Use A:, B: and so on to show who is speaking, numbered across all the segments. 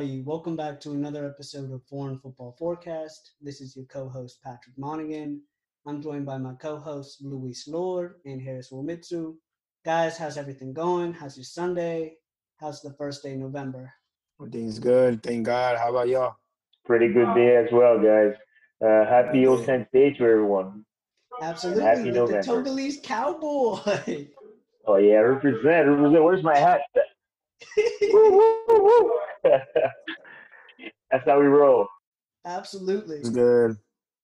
A: everybody. Welcome back to another episode of Foreign Football Forecast. This is your co host, Patrick Monaghan. I'm joined by my co hosts, Luis Lord and Harris Womitsu. Guys, how's everything going? How's your Sunday? How's the first day of November?
B: Everything's good. Thank God. How about y'all?
C: Pretty good day as well, guys. Uh, happy All Saints Day to everyone.
A: Absolutely.
C: Happy
A: with
C: November.
A: the Togolese cowboy.
C: Oh yeah, represent, represent. Where's my hat? Woo, woo, woo. That's how we roll.
A: Absolutely.
B: It's good.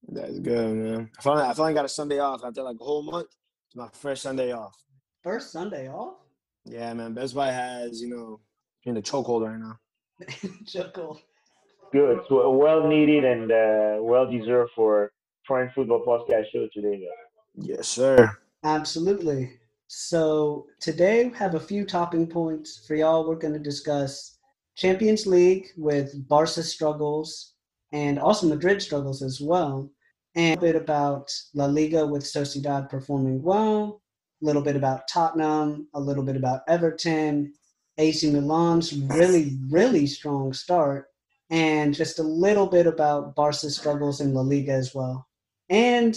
B: That's good, man. I finally, I finally got a Sunday off after like a whole month. It's my first Sunday off.
A: First Sunday off?
B: Yeah, man. Best Buy has, you know, in the chokehold right now.
A: chokehold.
C: Good. So well needed and uh, well deserved for Foreign Football Podcast show today. Guys.
B: Yes, sir.
A: Absolutely. So today we have a few topping points for y'all. We're going to discuss Champions League with Barca struggles and also Madrid struggles as well, and a bit about La Liga with Sociedad performing well, a little bit about Tottenham, a little bit about Everton, AC Milan's really, really strong start, and just a little bit about Barca's struggles in La Liga as well. And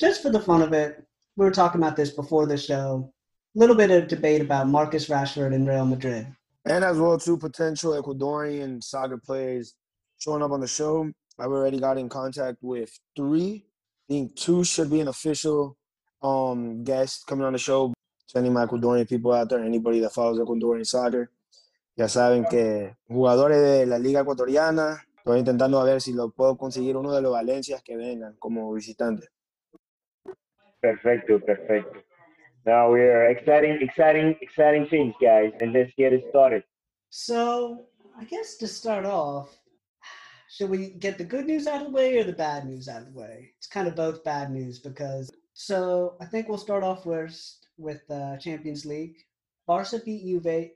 A: just for the fun of it, we were talking about this before the show. A little bit of debate about Marcus Rashford and Real Madrid.
B: And as well, two potential Ecuadorian soccer players showing up on the show. I've already got in contact with three. I think two should be an official um, guest coming on the show. To any Ecuadorian people out there, anybody that follows Ecuadorian soccer, ya saben que jugadores de la Liga Ecuatoriana, estoy intentando a ver si lo puedo conseguir uno de los Valencias que vengan como visitante.
C: Perfecto, perfecto. Now we're exciting, exciting, exciting things, guys, and let's get it started.
A: So, I guess to start off, should we get the good news out of the way or the bad news out of the way? It's kind of both bad news because. So, I think we'll start off first with uh, Champions League. Barca beat Juve.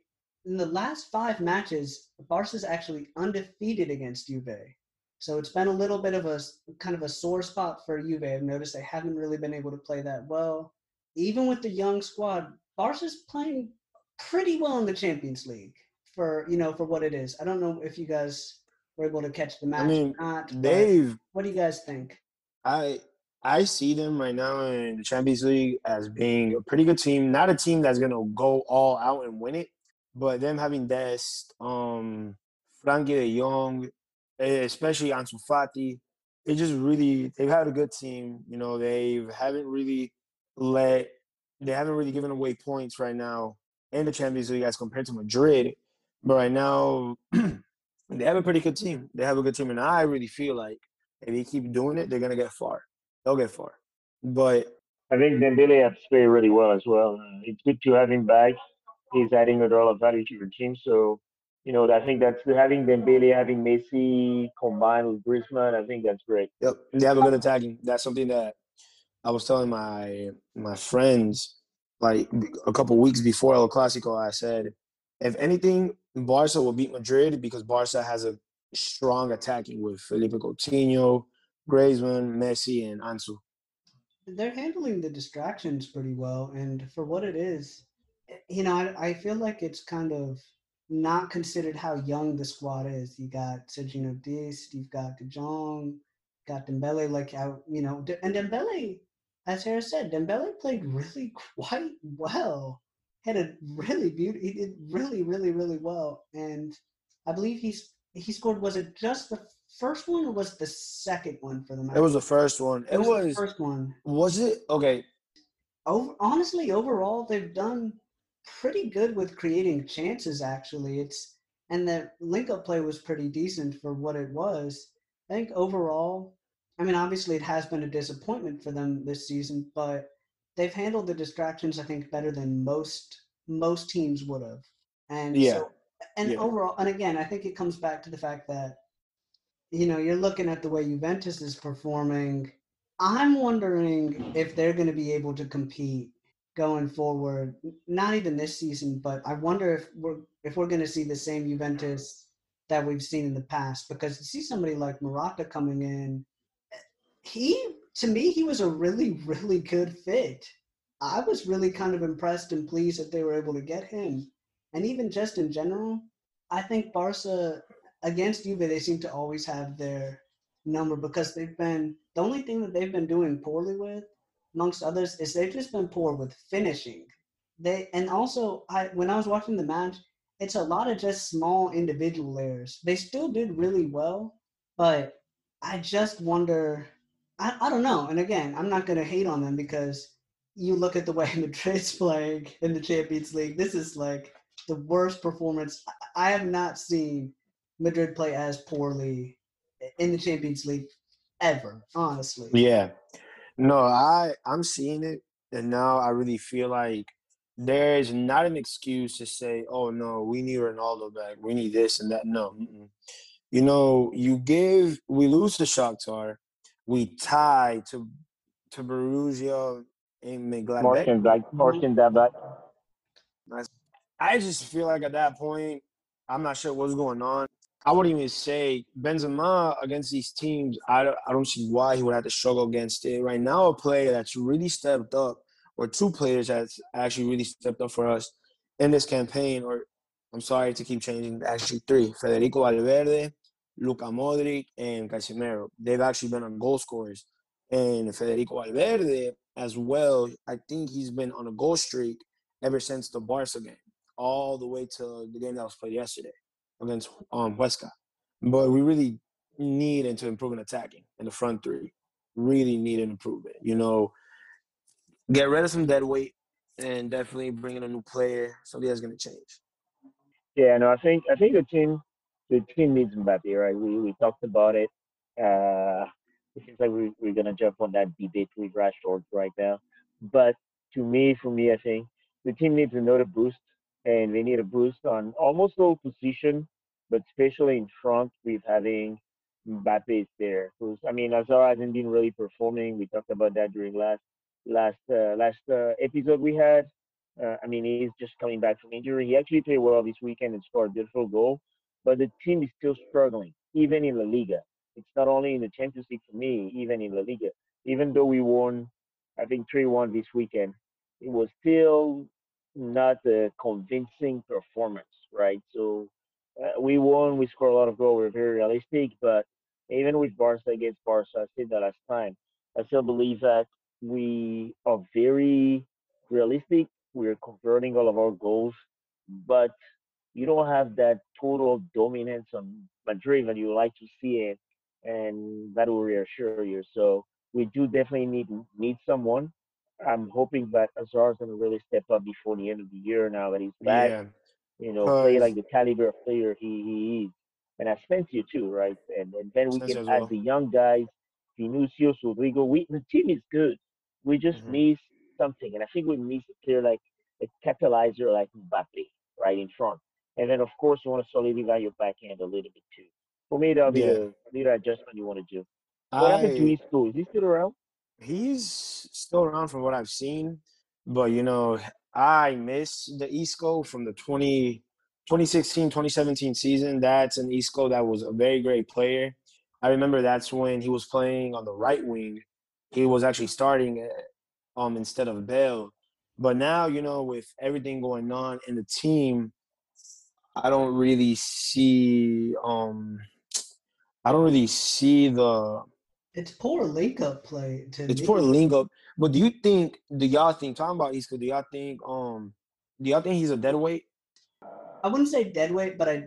A: In the last five matches, Barca's actually undefeated against Juve. So it's been a little bit of a kind of a sore spot for Juve. I've noticed they haven't really been able to play that well. Even with the young squad, Barca's playing pretty well in the Champions League for you know for what it is. I don't know if you guys were able to catch the match
B: I mean,
A: or not.
B: they've
A: what do you guys think?
B: I I see them right now in the Champions League as being a pretty good team. Not a team that's gonna go all out and win it, but them having Dest, um, Frenkie De Jong, especially Ansu Fati, they just really they've had a good team. You know, they haven't really let they haven't really given away points right now in the Champions League as compared to Madrid. But right now, they have a pretty good team. They have a good team, and I really feel like if they keep doing it, they're gonna get far. They'll get far. But
C: I think Dembele has played really well as well. Uh, it's good to have him back. He's adding a lot of value to your team. So, you know, I think that's having Dembele, having Messi combined with Griezmann. I think that's great.
B: Yep, they have a good attacking. That's something that I was telling my my friends like a couple weeks before El Clasico. I said, if anything, Barca will beat Madrid because Barca has a strong attacking with Philippe Coutinho, Griezmann, Messi, and Ansu.
A: They're handling the distractions pretty well, and for what it is, eh, you know, I, I feel like it's kind of not considered how young the squad is. You got Sergio Dest, you've got De Jong, got Dembele, like you know, and Dembele, as Harris said, Dembele played really quite well. Had a really beautiful. He did really, really, really well, and I believe he's he scored. Was it just the first one or was it the second one for them?
B: It was the first one. It was
A: the
B: was.
A: first one.
B: Was it okay?
A: Over, honestly, overall, they've done pretty good with creating chances. Actually, it's and the link-up play was pretty decent for what it was. I think overall, I mean, obviously, it has been a disappointment for them this season, but they've handled the distractions, I think, better than most most teams would have. And
B: Yeah.
A: so, and
B: Yeah.
A: overall, and again, I think it comes back to the fact that you know you're looking at the way Juventus is performing. I'm wondering if they're going to be able to compete going forward. Not even this season, but I wonder if we're if we're going to see the same Juventus that we've seen in the past. Because to see somebody like Morata coming in, he to me he was a really really good fit. I was really kind of impressed and pleased that they were able to get him. And even just in general, I think Barca against Juve, they seem to always have their number because they've been the only thing that they've been doing poorly with, amongst others, is they've just been poor with finishing. They and also I when I was watching the match, it's a lot of just small individual errors. They still did really well, but I just wonder. I, I don't know. And again, I'm not going to hate on them because you look at the way Madrid's playing in the Champions League. This is like the worst performance. I have not seen Madrid play as poorly in the Champions League ever, honestly.
B: Yeah. No, I I'm seeing it and now I really feel like there is not an excuse to say, "Oh no, we need Ronaldo back. We need this and that." No. Mm-mm. You know, you give we lose to Shakhtar, we tie to to Borussia and Mönchengladbach.
C: Martin mm-hmm. Black, Martin Black.
B: I just feel like at that point, I'm not sure what's going on. I wouldn't even say Benzema against these teams. I don't, I don't see why he would have to struggle against it. Right now, a player that's really stepped up, or two players that's actually really stepped up for us in this campaign, or I'm sorry to keep changing, actually three Federico Valverde, Luka Modric, and Casemiro. They've actually been on goal scorers. And Federico Valverde, as well, I think he's been on a goal streak ever since the Barca game all the way to the game that was played yesterday against um, Huesca. But we really need to improve in attacking in the front three. Really need an improvement. You know, get rid of some dead weight and definitely bring in a new player. Something that's going to change.
C: Yeah, no, I think I think the team the team needs Mbappe, right? We we talked about it. Uh, it seems like we, we're gonna jump on that debate with Rashford right now. But to me, for me, I think the team needs another boost and they need a boost on almost all position, but especially in front with having Mbappe there. Who's I mean, Hazard hasn't been really performing. We talked about that during last last uh, last uh, episode we had. Uh, I mean, he's just coming back from injury. He actually played well this weekend and scored a beautiful goal, but the team is still struggling, even in La Liga. It's not only in the Champions League for me, even in La Liga. Even though we won, I think 3 1 this weekend, it was still not a convincing performance, right? So uh, we won, we scored a lot of goals, we're very realistic, but even with Barca against Barca, I said that last time, I still believe that we are very realistic. We're converting all of our goals, but you don't have that total dominance on Madrid, and you like to see it, and that will reassure you. So we do definitely need need someone I'm hoping that Hazard's going to really step up before the end of the year now that he's back. Yeah. You know, play like the caliber of player he, he is. And Asensio too, right? And, and then we can add well. the young guys, Vinicius, Rodrygo. We, the team is good. We just mm-hmm. miss something. And I think we miss a player like a catalyzer like Mbappe, right in front. And then, of course, you want to solidify your backhand a little bit too. For me, that'll be yeah. the little adjustment you want to do. What I, happened to Isco? Is he still around?
B: He's still around from what I've seen, but you know, I miss the Isco from the 20, 2016 2017 season. That's an Isco that was a very great player. I remember that's when he was playing on the right wing. He was actually starting eh, um instead of Bale. But now, you know, with everything going on in the team, I don't really see um I don't really see the
A: it's poor link up play.
B: it's me. poor link up. But do you think? Do y'all think? Talking about Isco, do y'all think? Um, do y'all think he's a dead weight?
A: I wouldn't say dead weight, but I,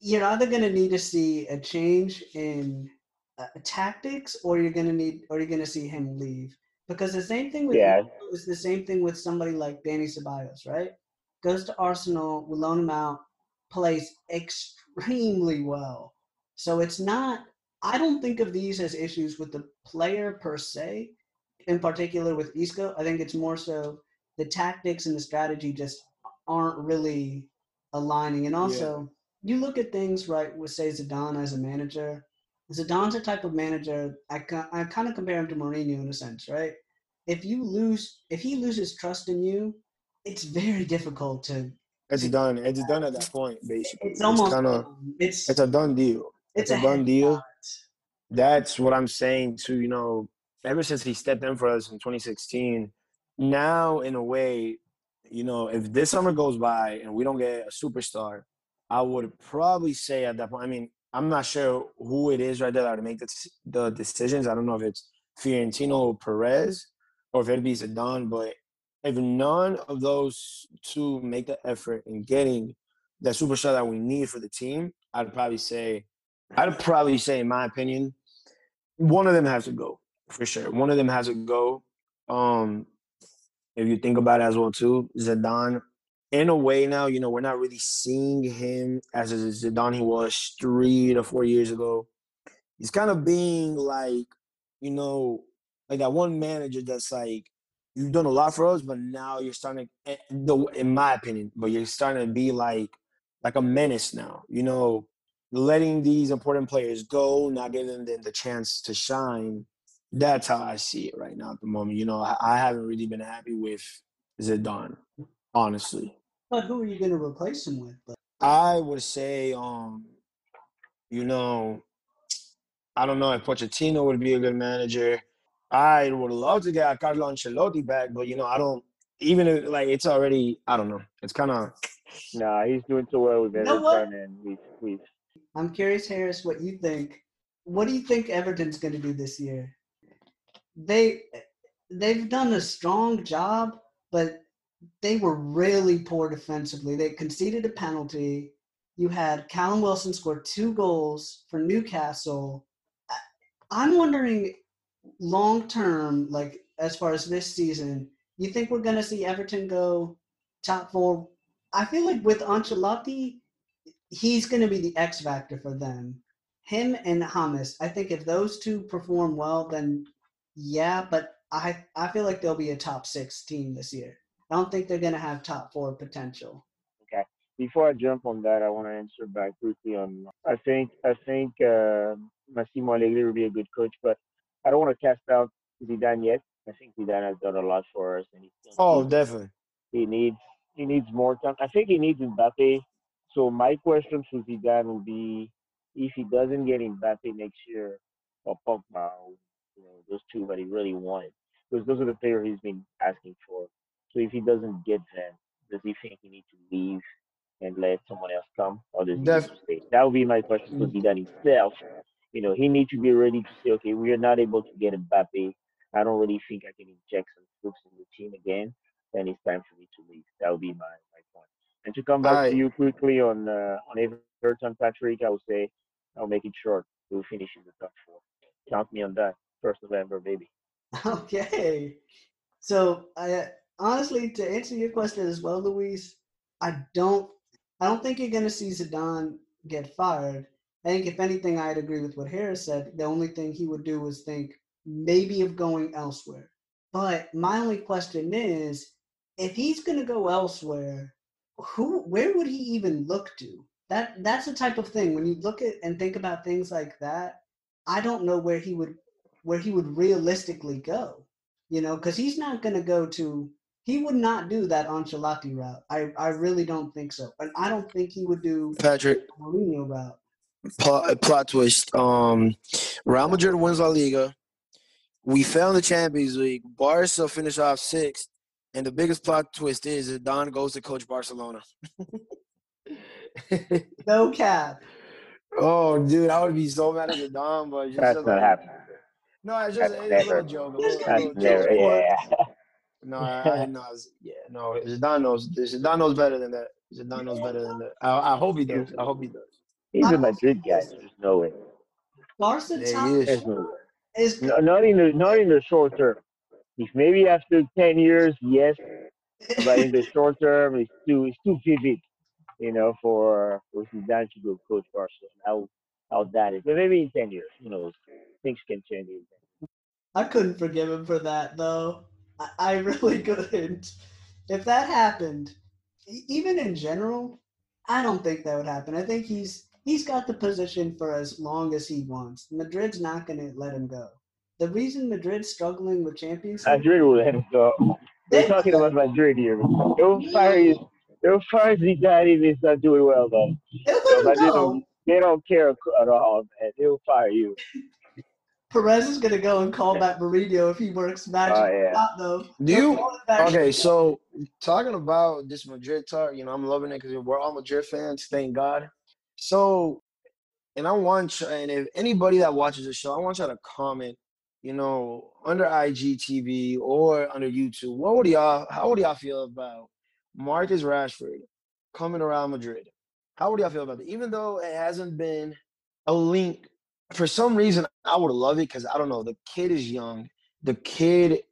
A: you're either gonna need to see a change in uh, tactics, or you're gonna need, or you're gonna see him leave. Because the same thing with yeah. is the same thing with somebody like Dani Ceballos, right? Goes to Arsenal, we loan him out, plays extremely well. So it's not I don't think of these as issues with the player per se, in particular with Isco. I think it's more so the tactics and the strategy just aren't really aligning. And also, yeah. you look at things right with say Zidane as a manager. Zidane's a type of manager. I I kind of compare him to Mourinho in a sense, right? If you lose, if he loses trust in you, it's very difficult to.
B: It's done. It's done at that point, basically.
A: It's almost
B: kind of. It's, it's a done deal. It's, it's a, done deal that's what I'm saying to, you know, ever since he stepped in for us in 2016, now in a way, you know, if this summer goes by and we don't get a superstar, I would probably say at that point, I mean, I'm not sure who it is right there to make the, the decisions. I don't know if it's Florentino or Perez or if it'd be Zidane, but if none of those two make the effort in getting that superstar that we need for the team, I'd probably say, I'd probably say, in my opinion, one of them has to go for sure. One of them has to go. Um, if you think about it as well too, Zidane. In a way, now you know we're not really seeing him as Zidane he was three to four years ago. He's kind of being like, you know, like that one manager that's like, you've done a lot for us, but now you're starting to, eh, in my opinion, but you're starting to be like, like a menace now. You know, letting these important players go, not giving them the chance to shine. That's how I see it right now at the moment. You know, I, I haven't really been happy with Zidane, honestly.
A: But who are you going to replace him with?
B: I would say, um, you know, I don't know if Pochettino would be a good manager. I would love to get Carlo Ancelotti back, but you know, I don't. Even if, like it's already, I don't know. It's kind of.
C: Nah, he's doing so well with Everton, you know and we've, we've.
A: I'm curious, Harris, what you think. What do you think Everton's going to do this year? They they've done a strong job, but they were really poor defensively. They conceded a penalty. You had Callum Wilson score two goals for Newcastle. I'm wondering long term, like as far as this season, you think we're to see Everton go top four? I feel like with Ancelotti, he's to be the X factor for them. Him and James, I think if those two perform well, then yeah, but I I feel like they'll be a top six team this year. I don't think they're to have top four potential.
C: Okay. Before I jump on that, I want to answer back quickly on. I think I think uh, Massimo Allegri will be a good coach, but I don't want to cast out Zidane yet. I think Zidane has done a lot for us, and he
B: oh, needs, definitely.
C: He needs he needs more time. I think he needs Mbappe. So my question to Zidane will be, if he doesn't get Mbappe next year, or Pogba, you know, those two that he really wanted, because those are the players he's been asking for. So if he doesn't get them, does he think he needs to leave and let someone else come, or does he Def- stay? That would be my question to mm. Zidane himself you know, he needs to be ready to say, okay, we are not able to get Mbappe. I don't really think I can inject some troops in the team again. Then it's time for me to leave. That would be my, my point. And to come back right. to you quickly on uh, on Everton, Patrick, I would say I'll make it short. We'll finish in the top four. Count me on that. First November, baby.
A: Okay. So I honestly, to answer your question as well, Luis, I don't, I don't think you're going to see Zidane get fired. I think if anything, I'd agree with what Harris said. The only thing he would do is think maybe of going elsewhere. But my only question is, if he's going to go elsewhere, who, where would he even look to? That that's the type of thing when you look at and think about things like that. I don't know where he would, where he would realistically go. You know, because he's not going to go to. He would not do that Ancelotti route. I, I really don't think so, and I don't think he would do
B: Patrick
A: Mourinho route
B: plot, plot twist. Um, Real Madrid wins La Liga. We fell in the Champions League. Barca finished off sixth, and the biggest plot twist is that Don goes to coach Barcelona.
A: no cap.
B: Oh, dude, I would be so mad at Don, but
C: just, that's not like, happening.
B: No, it's just it's a little joke. A little, that's little never, joke. yeah. No, I, I know. Yeah, no. Zidane knows. Zidane knows better than that. Zidane knows better than that. I, I hope he does. I hope he does.
C: He's a Madrid guy. There's no way.
A: Barca top
C: is. No is no, not in the not in the short term. If maybe after ten years, yes, but in the short term, it's too it's too vivid, you know, for for Zidane to go coach Barcelona. How how that is, but maybe in ten years, who knows? Things can change.
A: I couldn't forgive him for that though. I, I really couldn't. If that happened, even in general, I don't think that would happen. I think he's he's got the position for as long as he wants. Madrid's not going to let him go. The reason Madrid's struggling with Champions
C: League, Madrid will let him go. We're talking about Madrid here. They'll fire you. They'll fire Zidane if he's not doing well, though. So Madrid don't, they don't care at all, man. They'll fire you.
A: Perez is going to go and call back Mourinho if he works magic. Oh, yeah. Not, though.
B: Do you? Okay, so talking about this Madrid talk, you know, I'm loving it because we're all Madrid fans. Thank God. So and I want and if anybody that watches the show, I want y'all to comment, you know, under IGTV or under YouTube. What would y'all? How would y'all feel about Marcus Rashford coming around Madrid? How would y'all feel about it? Even though it hasn't been a link, for some reason, I would love it because I don't know. The kid is young. The kid,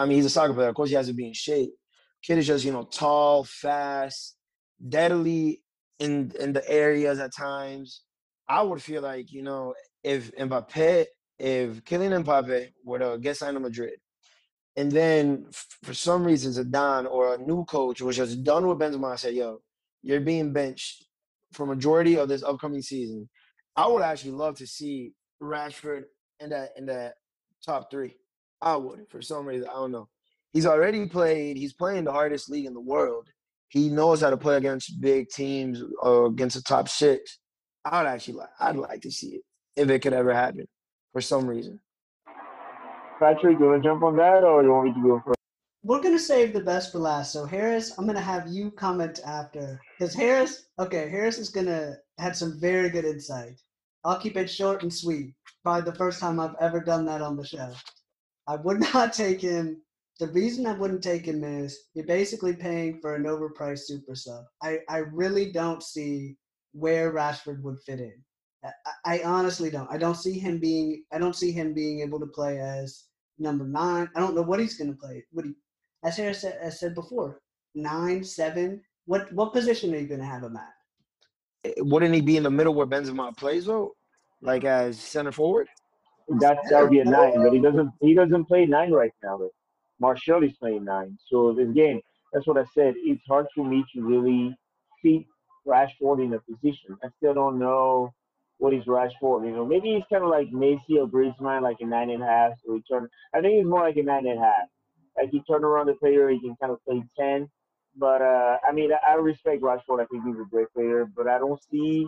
B: I mean, he's a soccer player. Of course, he has to be in shape. Kid is just you know tall, fast, deadly in in the areas at times. I would feel like you know if Mbappe, if Kylian Mbappe were to get signed to Madrid, and then for some reason Zidane or a new coach was just done with Benzema, I said, "Yo, you're being benched for majority of this upcoming season." I would actually love to see Rashford in that in that top three. I would for some reason. I don't know. He's already played. He's playing the hardest league in the world. He knows how to play against big teams or against the top six. I would actually like. I'd like to see it if it could ever happen for some reason.
C: Patrick, you want to jump on that, or you want me to go first?
A: We're gonna save the best for last. So Harris, I'm gonna have you comment after, because Harris, okay, Harris is gonna had some very good insight. I'll keep it short and sweet. Probably the first time I've ever done that on the show. I would not take him. The reason I wouldn't take him is you're basically paying for an overpriced super sub. I, I really don't see where Rashford would fit in. I, I honestly don't. I don't see him being. I don't see him being able to play as number nine. I don't know what he's going to play. What he, as Harris said, as said before, nine, seven. What what position are you going to have him at?
B: Eh, wouldn't he be in the middle where Benzema plays though, like as center forward?
C: That that would be a nine, but he doesn't. He doesn't play nine right now. But Martial is playing nine. So game, that's what I said. It's hard for me to really fit Rashford in a position. I still don't know what is Rashford. You know, maybe he's kind of like Messi or Griezmann, like a nine and a half. So he turn. I think he's more like a nine and a half. Like he turn around the player, he can kind of play ten. But uh, I mean, I respect Rashford. I think he's a great player, but I don't see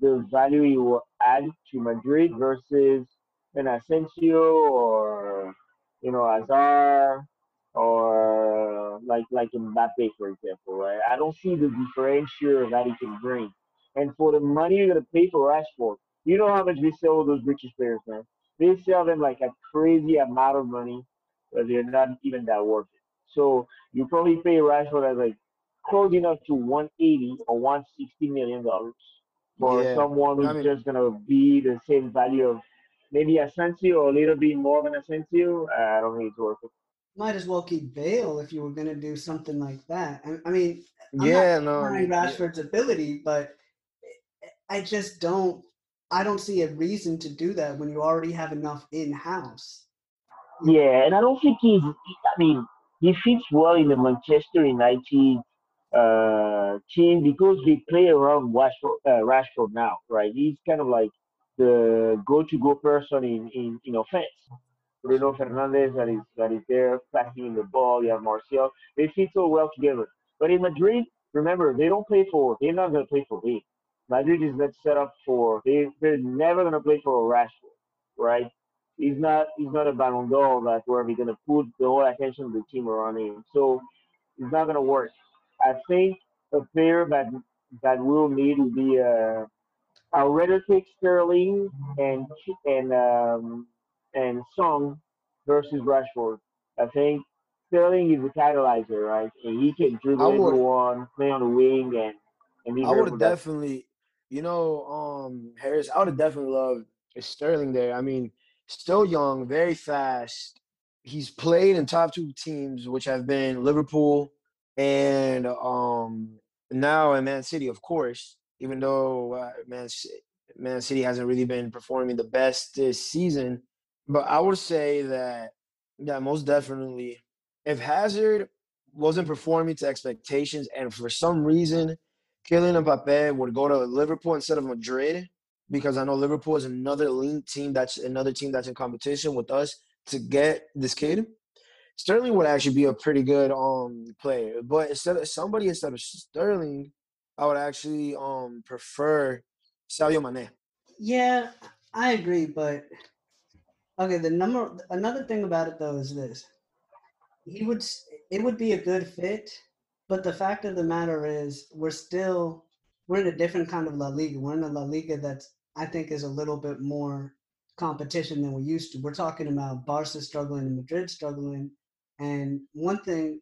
C: the value he will add to Madrid versus an Asensio or you know Hazard or like like Mbappe, for example. Right? I don't see the differential that he can bring. And for the money you're gonna pay for Rashford, you know how much they sell those British players, man. They sell them like a crazy amount of money, but they're not even that worth it. So you probably pay Rashford as like close enough to 180 or 160 million dollars for
B: Yeah,
C: someone who's
B: I mean-
C: just gonna be the same value of maybe Asensio or a little bit more than Asensio. Uh, I don't think it's worth it.
A: Might as well keep Bale if you were going to do something like that. I, I mean, I'm
B: yeah,
A: not
B: no.
A: denying
B: yeah.
A: Rashford's ability, but I just don't. I don't see a reason to do that when you already have enough in house.
C: Yeah, and I don't think he's. I mean, he fits well in the Manchester United uh, team because they play around Rashford, uh, Rashford now, right? He's kind of like the go-to-go person in in, in offense. Bruno Fernandes that is that is there passing the ball. You have Martial. They fit so well together. But in Madrid, remember they don't play for. They're not gonna play for big. Madrid is not set up for. They they're never gonna play for a Rashford, right? He's not he's not a Ballon d'Or that where we're gonna put the whole attention of the team around him. So it's not gonna work. I think a player that that we'll need will be uh, Rather take Sterling and and um, and Song versus Rashford. I think Sterling is a catalyzer, right? And he can dribble
B: I would-
C: play on the wing, and and be
B: I would have definitely, you know, um, Harris. I would have definitely loved Sterling there. I mean, still young, very fast. He's played in top two teams, which have been Liverpool and um now in Man City, of course. Even though uh, Man Man City hasn't really been performing the best this season, but I would say that that most definitely, if Hazard wasn't performing to expectations, and for some reason Kylian Mbappe would go to Liverpool instead of Madrid because I know Liverpool is another lean team that's another team that's in competition with us to get this kid. Sterling would actually be a pretty good um player, but instead of somebody instead of Sterling, I would actually um prefer Sadio Mane.
A: Yeah, I agree, but okay. The number, another thing about it though is this: he would, it would be a good fit, but the fact of the matter is, we're still, we're in a different kind of La Liga. We're in a La Liga that's, I think is a little bit more competition than we used to. We're talking about Barca struggling and Madrid struggling. And one thing,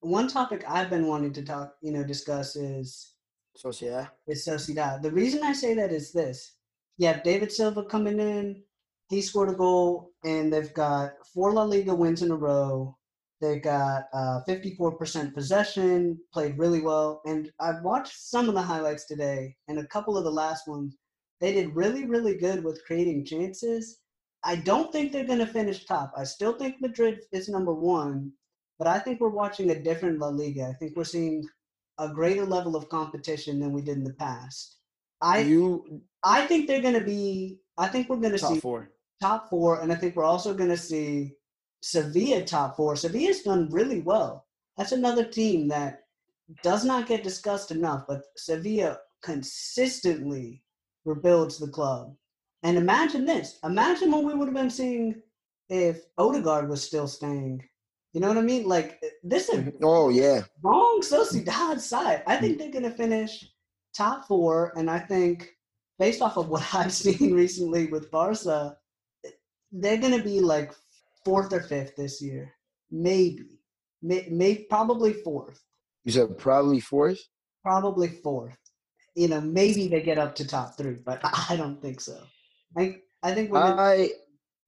A: one topic I've been wanting to talk, you know, discuss is
B: Sociedad.
A: is Sociedad. The reason I say that is this: you have David Silva coming in. He scored a goal, and they've got four La Liga wins in a row. They got uh, 54% possession, played really well. And I've watched some of the highlights today, and a couple of the last ones. They did really, really good with creating chances. I don't think they're going to finish top. I still think Madrid is number one, but I think we're watching a different La Liga. I think we're seeing a greater level of competition than we did in the past. I
B: you
A: I think they're going to be. I think we're going to see
B: four.
A: top four, and I think we're also going to see Sevilla top four. Sevilla's done really well. That's another team that does not get discussed enough, but Sevilla consistently rebuilds the club. And imagine this: imagine what we would have been seeing if Odegaard was still staying. You know what I mean? Like eh, this is mm-hmm.
B: Oh yeah.
A: wrong Sociedad mm-hmm. side. I think they're going to finish top four, and I think based off of what I've seen recently with Barca, eh, they're going to be like fourth or fifth this year, maybe, may, may probably fourth,
B: You said probably fourth.
A: probably fourth. You know, maybe they get up to top three, but I don't think so. I I think we're gonna,
B: I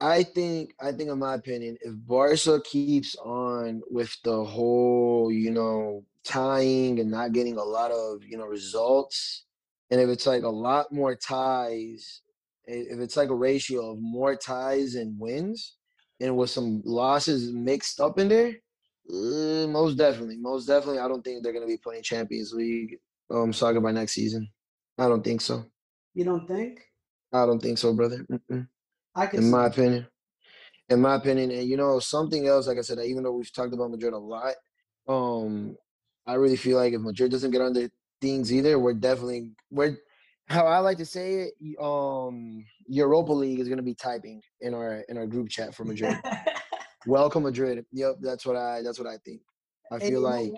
B: I think I think in my opinion, if Barca keeps on with the whole, you know, tying and not getting a lot of, you know, results, and if it's like a lot more ties, if it's like a ratio of more ties and wins, and with some losses mixed up in there, uh, most definitely, most definitely, I don't think they're gonna be playing Champions League um soccer by next season. I don't think so.
A: you don't think?
B: I don't think so, brother. Mm-mm
A: I can
B: in my opinion. In my opinion, and you know something else, like I said, even though we've talked about Madrid a lot, um, I really feel like if Madrid doesn't get under things either, we're definitely we're how I like to say it. Um, Europa League is gonna be typing in our in our group chat for Madrid. Welcome Madrid. Yep, that's what I that's what I think. I feel
A: know
B: like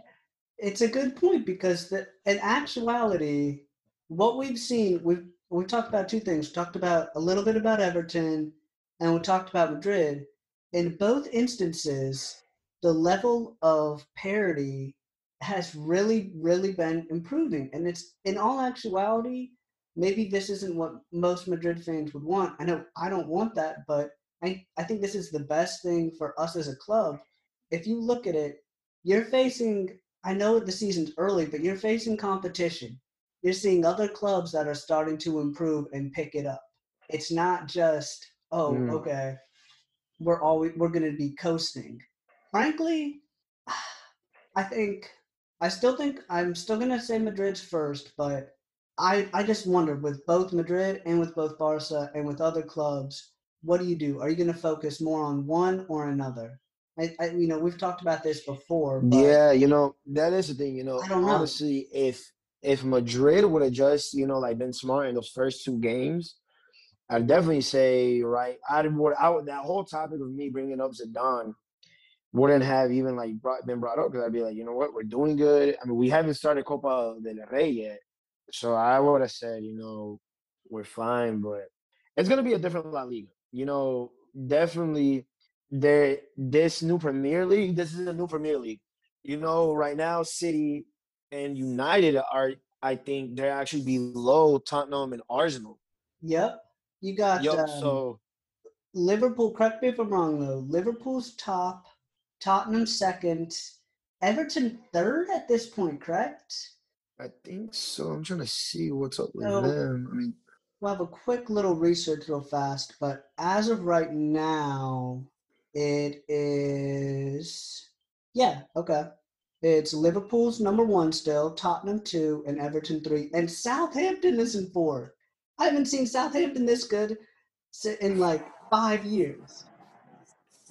A: it's a good point because the, in actuality, what we've seen, we've we talked about two things. We talked about a little bit about Everton, and we talked about Madrid. In both instances, the level of parity has really, really been improving, and it's in all actuality. Maybe this isn't what most Madrid fans would want. I know I don't want that, but I, I think this is the best thing for us as a club. If you look at it, you're facing I know the season's early, but you're facing competition. You're seeing other clubs that are starting to improve and pick it up. It's not just, oh,
B: Mm.
A: okay, we're always we're gonna be coasting. Frankly, I think I still think I'm still gonna say Madrid's first, but I I just wonder with both Madrid and with both Barca and with other clubs, what do you do? Are you gonna focus more on one or another? I, I you know we've talked about this before. But
B: Yeah, you know, that is the thing, you know,
A: I don't know.
B: honestly, if if Madrid would have just, you know, like been smart in those first two games, I'd definitely say, right, I'd I would that whole topic of me bringing up Zidane wouldn't have even like brought been brought up because I'd be like, you know what, we're doing good. I mean, we haven't started Copa del Rey yet, so I would have said, you know, we're fine, but it's gonna be a different La Liga. You know, definitely there this new Premier League. This is a new Premier League. You know, right now, City and United are, I think, they're actually below Tottenham and Arsenal.
A: Yep. You got
B: Yup.
A: um,
B: So
A: Liverpool. Correct me if I'm wrong though. Liverpool's top, Tottenham second, Everton third at this point. Correct.
B: I think so. I'm trying to see what's up with
A: So-
B: them. I mean,
A: We'll have a quick little research real fast, but as of right now, it is yeah okay. It's Liverpool's number one still, Tottenham two, and Everton three, and Southampton is in four. I haven't seen Southampton this good in like five years.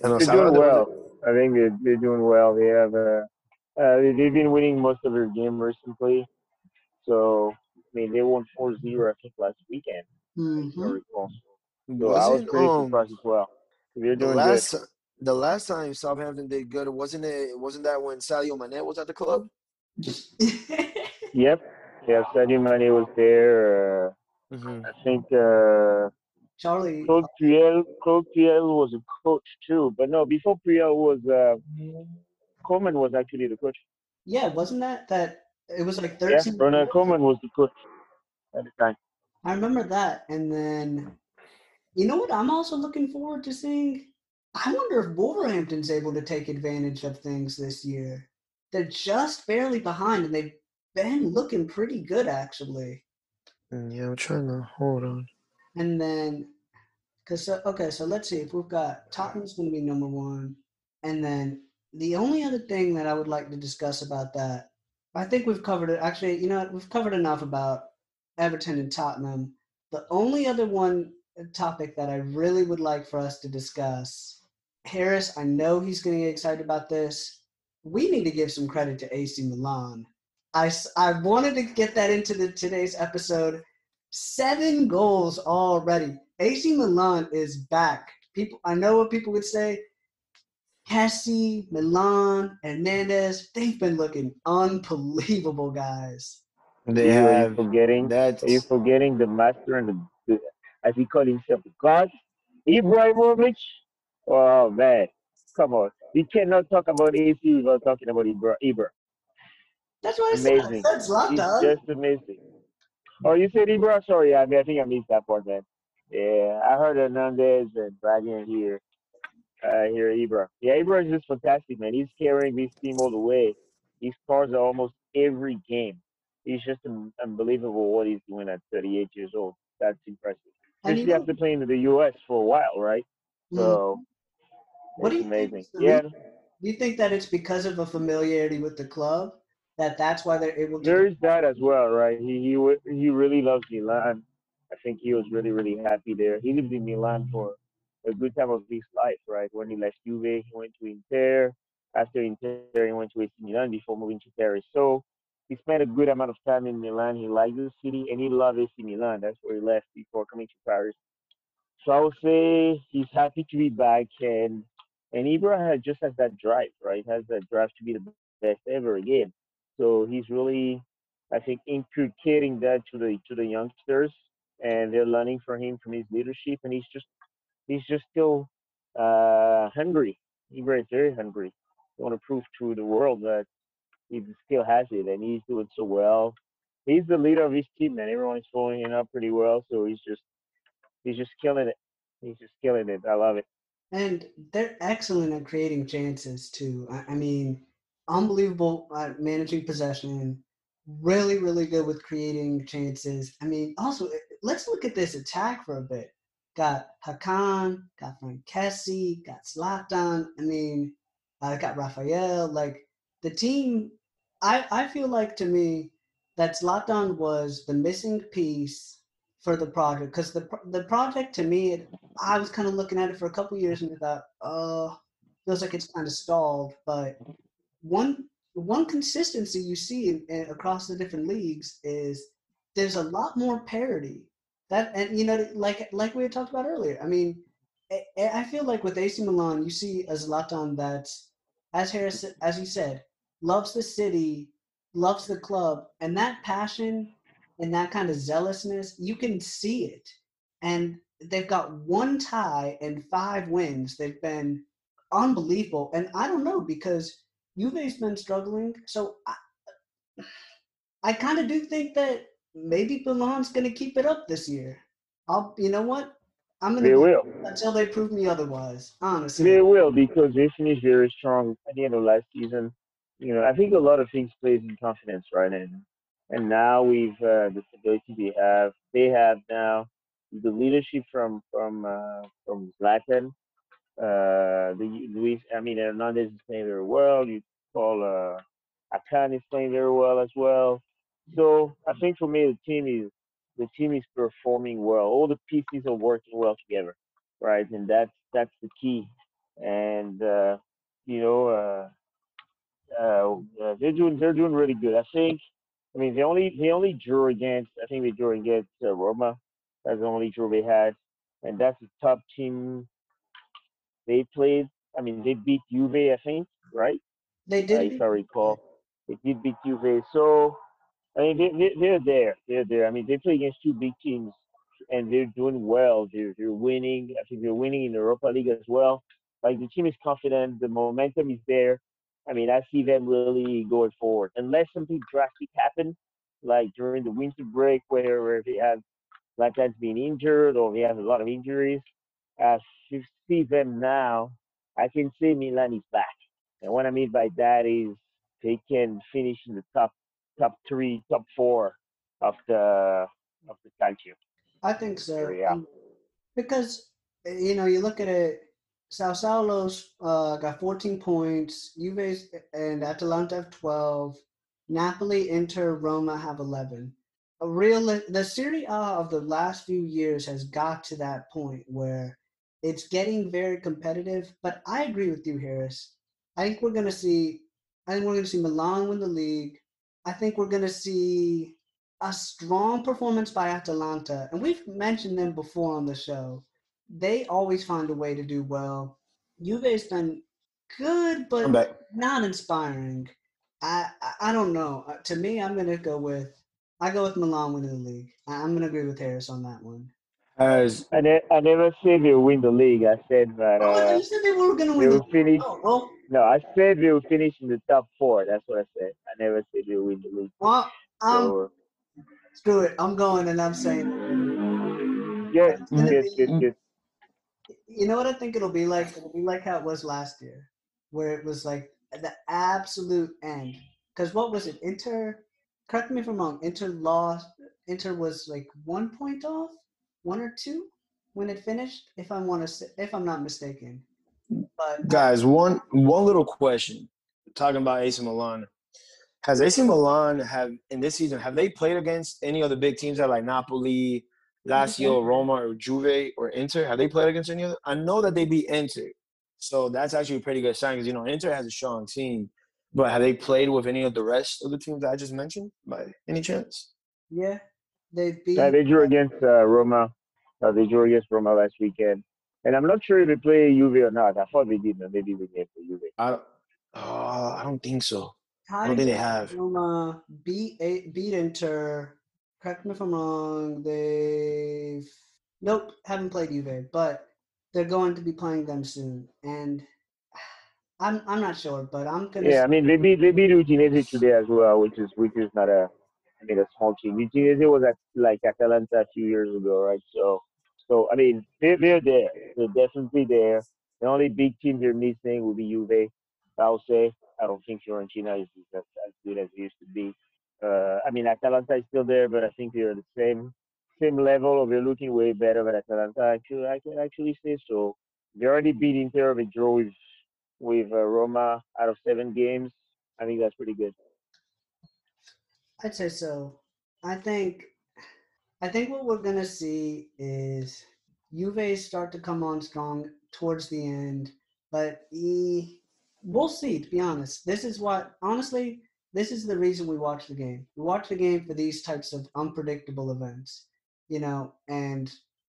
B: I know
C: They're doing well. I think they're, they're doing well. They have uh, uh, they- they've been winning most of their game recently. So I mean, they won 4-0 I think last weekend. if I
A: Mhm.
C: recall. So I was
B: Wasn't
C: pretty
B: um
C: surprised as well. They're
B: the
C: doing
B: last
C: good.
B: Ti- the last time Southampton did good, wasn't it? Wasn't that when Sadio Mane was at the club?
C: Yep. Yeah, Sadio Mane was there. Uh,
B: Mhm.
C: I think uh,
A: Charlie.
C: Claude Puel, Claude Puel was a coach too, but no, before Puel was uh, Koeman was actually the coach.
A: Yeah, wasn't that that? It was like
C: Yeah,
A: 13.
C: Ronald Koeman was the coach at the time.
A: I remember that. And then, you know what I'm also looking forward to seeing? I wonder if Wolverhampton's able to take advantage of things this year. They're just barely behind, and they've been looking pretty good, actually.
B: Mm, Yeah, I'm trying to hold on.
A: And then, because, okay, so let's see if we've got Tottenham's going to be number one. And then the only other thing that I would like to discuss about that, I think we've covered it. Actually, you know what? We've covered enough about Everton and Tottenham. The only other one uh, topic that I really would like for us to discuss, Harris, I know he's going to get excited about this. We need to give some credit to AC Milan. I, I wanted to get that into the today's episode. Seven goals already. AC Milan is back. People, I know what people would say. Kessie, Milan, Hernandez, they've been looking unbelievable, guys.
B: They
C: Are you- are you forgetting?
B: That's...
C: Are you forgetting the master and the, the as he called himself, the god, Ibrahimovic? Oh man, come on! We cannot talk about AC without talking about Ibra. Ibra.
A: That's what I said. I
C: Amazing.
A: said Zlatan.
C: just amazing. Oh, you said Ibra? Sorry, I mean, I think I missed that part, man. Yeah, I heard Hernandez and Bragan here. Uh, hear Ibra. Yeah, Ibra is just fantastic, man. He's carrying this team all the way. He scores almost every game. He's just un- unbelievable what he's doing at 38 years old. That's impressive. Especially after playing in the U.S. for a while, right?
A: Mm.
C: So
A: What do you think
C: amazing.
A: is
C: Yeah,
A: Do you think that it's because of a familiarity with the club that that's why they're able to?
C: There's that as well, right? He he he really loves Milan. I think he was really really happy there. He lived in Milan for a good time of his life, right? When he left Juve, he went to Inter. After Inter, he went to AC Milan before moving to Paris. So he spent a good amount of time in Milan. He liked the city and he loved AC Milan. That's where he left before coming to Paris. So I would say he's happy to be back, and and Ibra has just has that drive, right? Has that drive to be the best ever again. So he's really, I think, inculcating that to the to the youngsters, and they're learning from him from his leadership, and he's just he's just still uh, hungry. Ibra is very hungry. He want to prove to the world that he still has it, and he's doing so well. He's the leader of his team, and everyone is following him up pretty well. So he's just he's just killing it. He's just killing it. I love it.
A: And they're excellent at creating chances too. I, I mean, unbelievable at managing possession. Really, really good with creating chances. I mean, also eh, let's look at this attack for a bit. Got Hakan, got Franck Kessie, got Zlatan. I mean, I got Raphael. Like the team, I I feel like to me that Zlatan was the missing piece for the project because the the project to me it, I was kind of looking at it for a couple years and I thought, oh, feels like it's kind of stalled. But one one consistency you see in, in, across the different leagues is there's a lot more parity. That and you know, like like we had talked about earlier. I mean, I, I feel like with AC Milan, you see a Zlatan that's, as Harris as he said, loves the city, loves the club, and that passion and that kind of zealousness, you can see it. And they've got one tie and five wins. They've been unbelievable. And I don't know because Juve's been struggling. So I, I kind of do think that maybe Milan's going to keep it up this year. I'll, you know what? I'm going
C: They
A: to
C: will.
A: until they prove me otherwise. Honestly,
C: They will because they finished very strong at the end of last season. You know, I think a lot of things plays in confidence, right? And and now we've uh, the stability we have. They have now the leadership from from uh, from Zlatan. Uh, the Luis, I mean Hernandez is playing very well. You call uh, Hakan is playing very well as well. So I think for me the team is the team is performing well. All the pieces are working well together, right? And that's that's the key. And uh, you know, uh, uh, they're doing they're doing really good. I think. I mean, the only the only drew against. I think they drew against uh, Roma. That's the only draw they had, and that's the top team they played. I mean, they beat Juve, I think, right?
A: they did.
C: if I recall, they did beat Juve. So I mean, they, they, they're there. They're there. I mean, they play against two big teams and they're doing well. They're they're winning. I think they're winning in the Europa League as well. Like the team is confident. The momentum is there. I mean, I see them really going forward. Unless something drastic happens, like during the winter break, where where they have Zlatan's been injured or they have a lot of injuries. As you see them now, I can see Milan is back. And what I mean by that is they can finish in the top top three, top four of the of the Calcio.
A: I think so.
C: Yeah.
A: Because eh, you know, you look at it. Sao Paulo's uh, got 14 points. Juve and Atalanta have 12. Napoli, Inter, Roma have 11. A real the Serie A of the last few years has got to that point where it's getting very competitive. But I agree with you, Harris. I think we're gonna see. I think we're gonna see Milan win the league. I think we're gonna see a strong performance by Atalanta, and we've mentioned them before on the show. They always find a way to do well. Juve's done good, but not inspiring. I, I I don't know. Uh, To me, I'm gonna go with I go with Milan winning the league. I- I'm gonna agree with Harris on that one.
B: As
C: I, ne- I never said they'll win the league. I said that
A: oh, I thought
C: uh,
A: you said they were gonna win. The
C: will finish.
A: oh, well,
C: No, I said they will finish in the top four. That's what I said. I never said they'll win the league.
A: well, um,
C: So,
A: screw it. I'm going, and I'm saying,
C: yes, yes, yes, yes.
A: You know what I think it'll be like? It'll be like how it was last year, where it was like the absolute end. Because what was it? Inter. Correct me if I'm wrong. Inter lost. Inter was like one point off, one or two, when it finished. If I'm want to, if I'm not mistaken. Mm. But
B: guys, one one little question. Talking about AC Milan, has AC Milan have in this season have they played against any other big teams that like Napoli, Lazio, Roma, or Juve or Inter? Have they played against any other? I know that they beat Inter, so that's actually a pretty good sign because you know Inter has a strong team. But have they played with any of the rest of the teams that I just mentioned by any chance?
A: yeah, they beat.
C: Yeah, they drew against uh, Roma. Uh, they drew against Roma last weekend. And I'm not sure if they play Juve or not. I thought they did, but maybe they did for Juve.
B: I don't. Uh, I don't think so. I
A: tied
B: don't think they have.
A: Roma beat beat Inter. Correct me if I'm wrong. They've nope haven't played Juve, but they're going to be playing them soon. And I'm I'm not sure, but I'm gonna.
C: Yeah, I mean they beat they beat Udinese today as well, which is which is not a I mean a small team. Udinese was at like Atalanta a few years ago, right? So so I mean they they're there. They're definitely there. The only big team they're missing will be Juve. I'll say. I don't think Fiorentina is is as, as good as it used to be. Uh, I mean Atalanta is still there, but I think they're at the same same level or they're looking way better than Atalanta. Actually, I can actually say so. They already beat Inter. They draw with with uh, Roma out of seven games. I think that's pretty good.
A: I'd say so. I think I think what we're gonna see is Juve start to come on strong towards the end, but e, we'll see. To be honest, this is what honestly this is the reason we watch the game. We watch the game for these types of unpredictable events, you know, and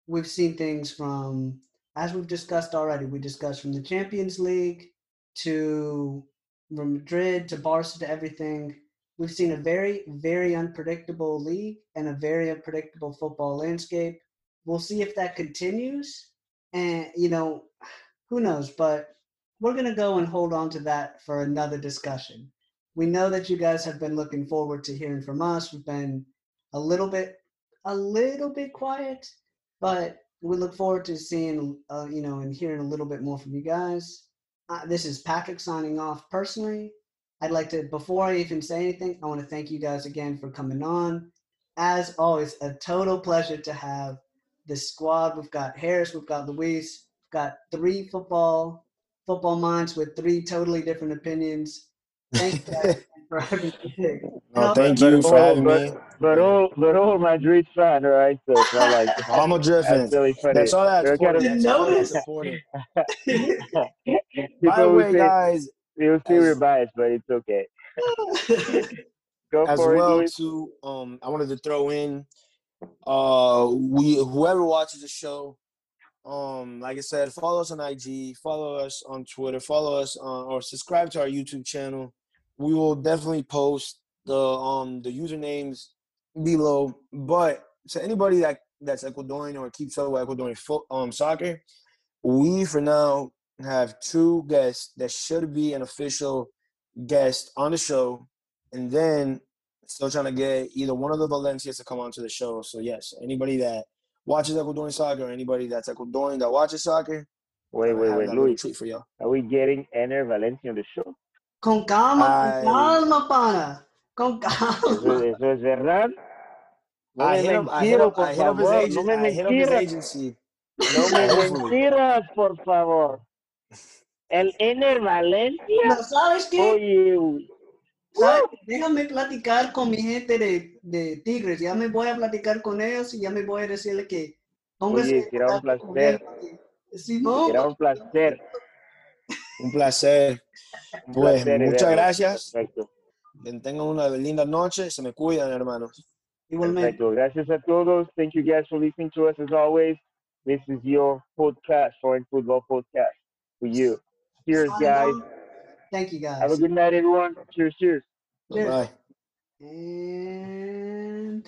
A: we've seen things from as we've discussed already. We discussed from the Champions League to from Madrid to Barca to everything we've seen a very, very unpredictable league and a very unpredictable football landscape. We'll see if that continues. And, you know, who knows? But we're going to go and hold on to that for another discussion. We know that you guys have been looking forward to hearing from us. We've been a little bit, a little bit quiet, but we look forward to seeing, uh, you know, and hearing a little bit more from you guys. Uh, this is Patrick signing off personally. I'd like to, before I even say anything, I want to thank you guys again for coming on. As always, a total pleasure to have this squad. We've got Harris, we've got Luis, we've got three football football minds with three totally different opinions. Thank you for everything.
B: No,
A: No,
B: thank you for having me.
C: But all but all Madrid fan, right? So it's not like
B: I'm a Madrid fan.
C: that's really funny.
B: That's all that
C: They're kind
B: supporting.
C: of-
B: That's all that
A: Notice.
B: By the way,
C: say
B: guys,
C: you'll see we're biased, but it's okay. Go
B: as
C: for
B: well
C: it, Luis.
B: too um i wanted to throw in uh we whoever watches the show um like i said follow us on ig follow us on twitter follow us on or subscribe to our youtube channel we will definitely post the um the usernames below but to anybody that that's Ecuadorian or keeps up with Ecuadorian fo- um, soccer, we for now have two guests that should be an official guest on the show, and then still trying to get either one of the Valencias to come onto the show. So yes, anybody that watches Ecuadorian soccer, or anybody that's Ecuadorian that watches soccer,
C: Wait, wait, wait,
B: that
C: Luis.
B: treat for y'all.
C: Are we getting Enner Valencia on the show?
A: Con calma,
B: I-
A: con calma, pana. Con calma.
C: eso es verdad? No
B: I
C: me
B: hit him. I hit
C: mentiras,
B: him.
C: por
B: up his
C: favor.
B: agent.
C: No me
B: I hit up his
C: mentiras.
B: agency.
C: No me mentiras, por favor. El Enner Valencia.
A: Pero ¿sabes qué?
C: Oye,
A: Déjame platicar con mi gente de, de Tigres. Ya me voy a platicar con ellos y ya me voy a decirle que
C: Oye, será un placer.
A: porque Simón,
C: será un placer.
B: Un placer.
C: Un
B: Pues
C: placer,
B: muchas
C: Eder.
B: gracias.
C: Perfecto.
B: Tengan una linda noche. Se me cuidan, hermanos.
A: igualmente.
C: Perfecto. Gracias a todos. Thank you guys for listening to us as always. This is your podcast, Foreign Football Podcast for you. Cheers, guys.
A: On. Thank you, guys.
C: Have a good night, everyone. Cheers, cheers.
A: Cheers.
B: Bye.
A: And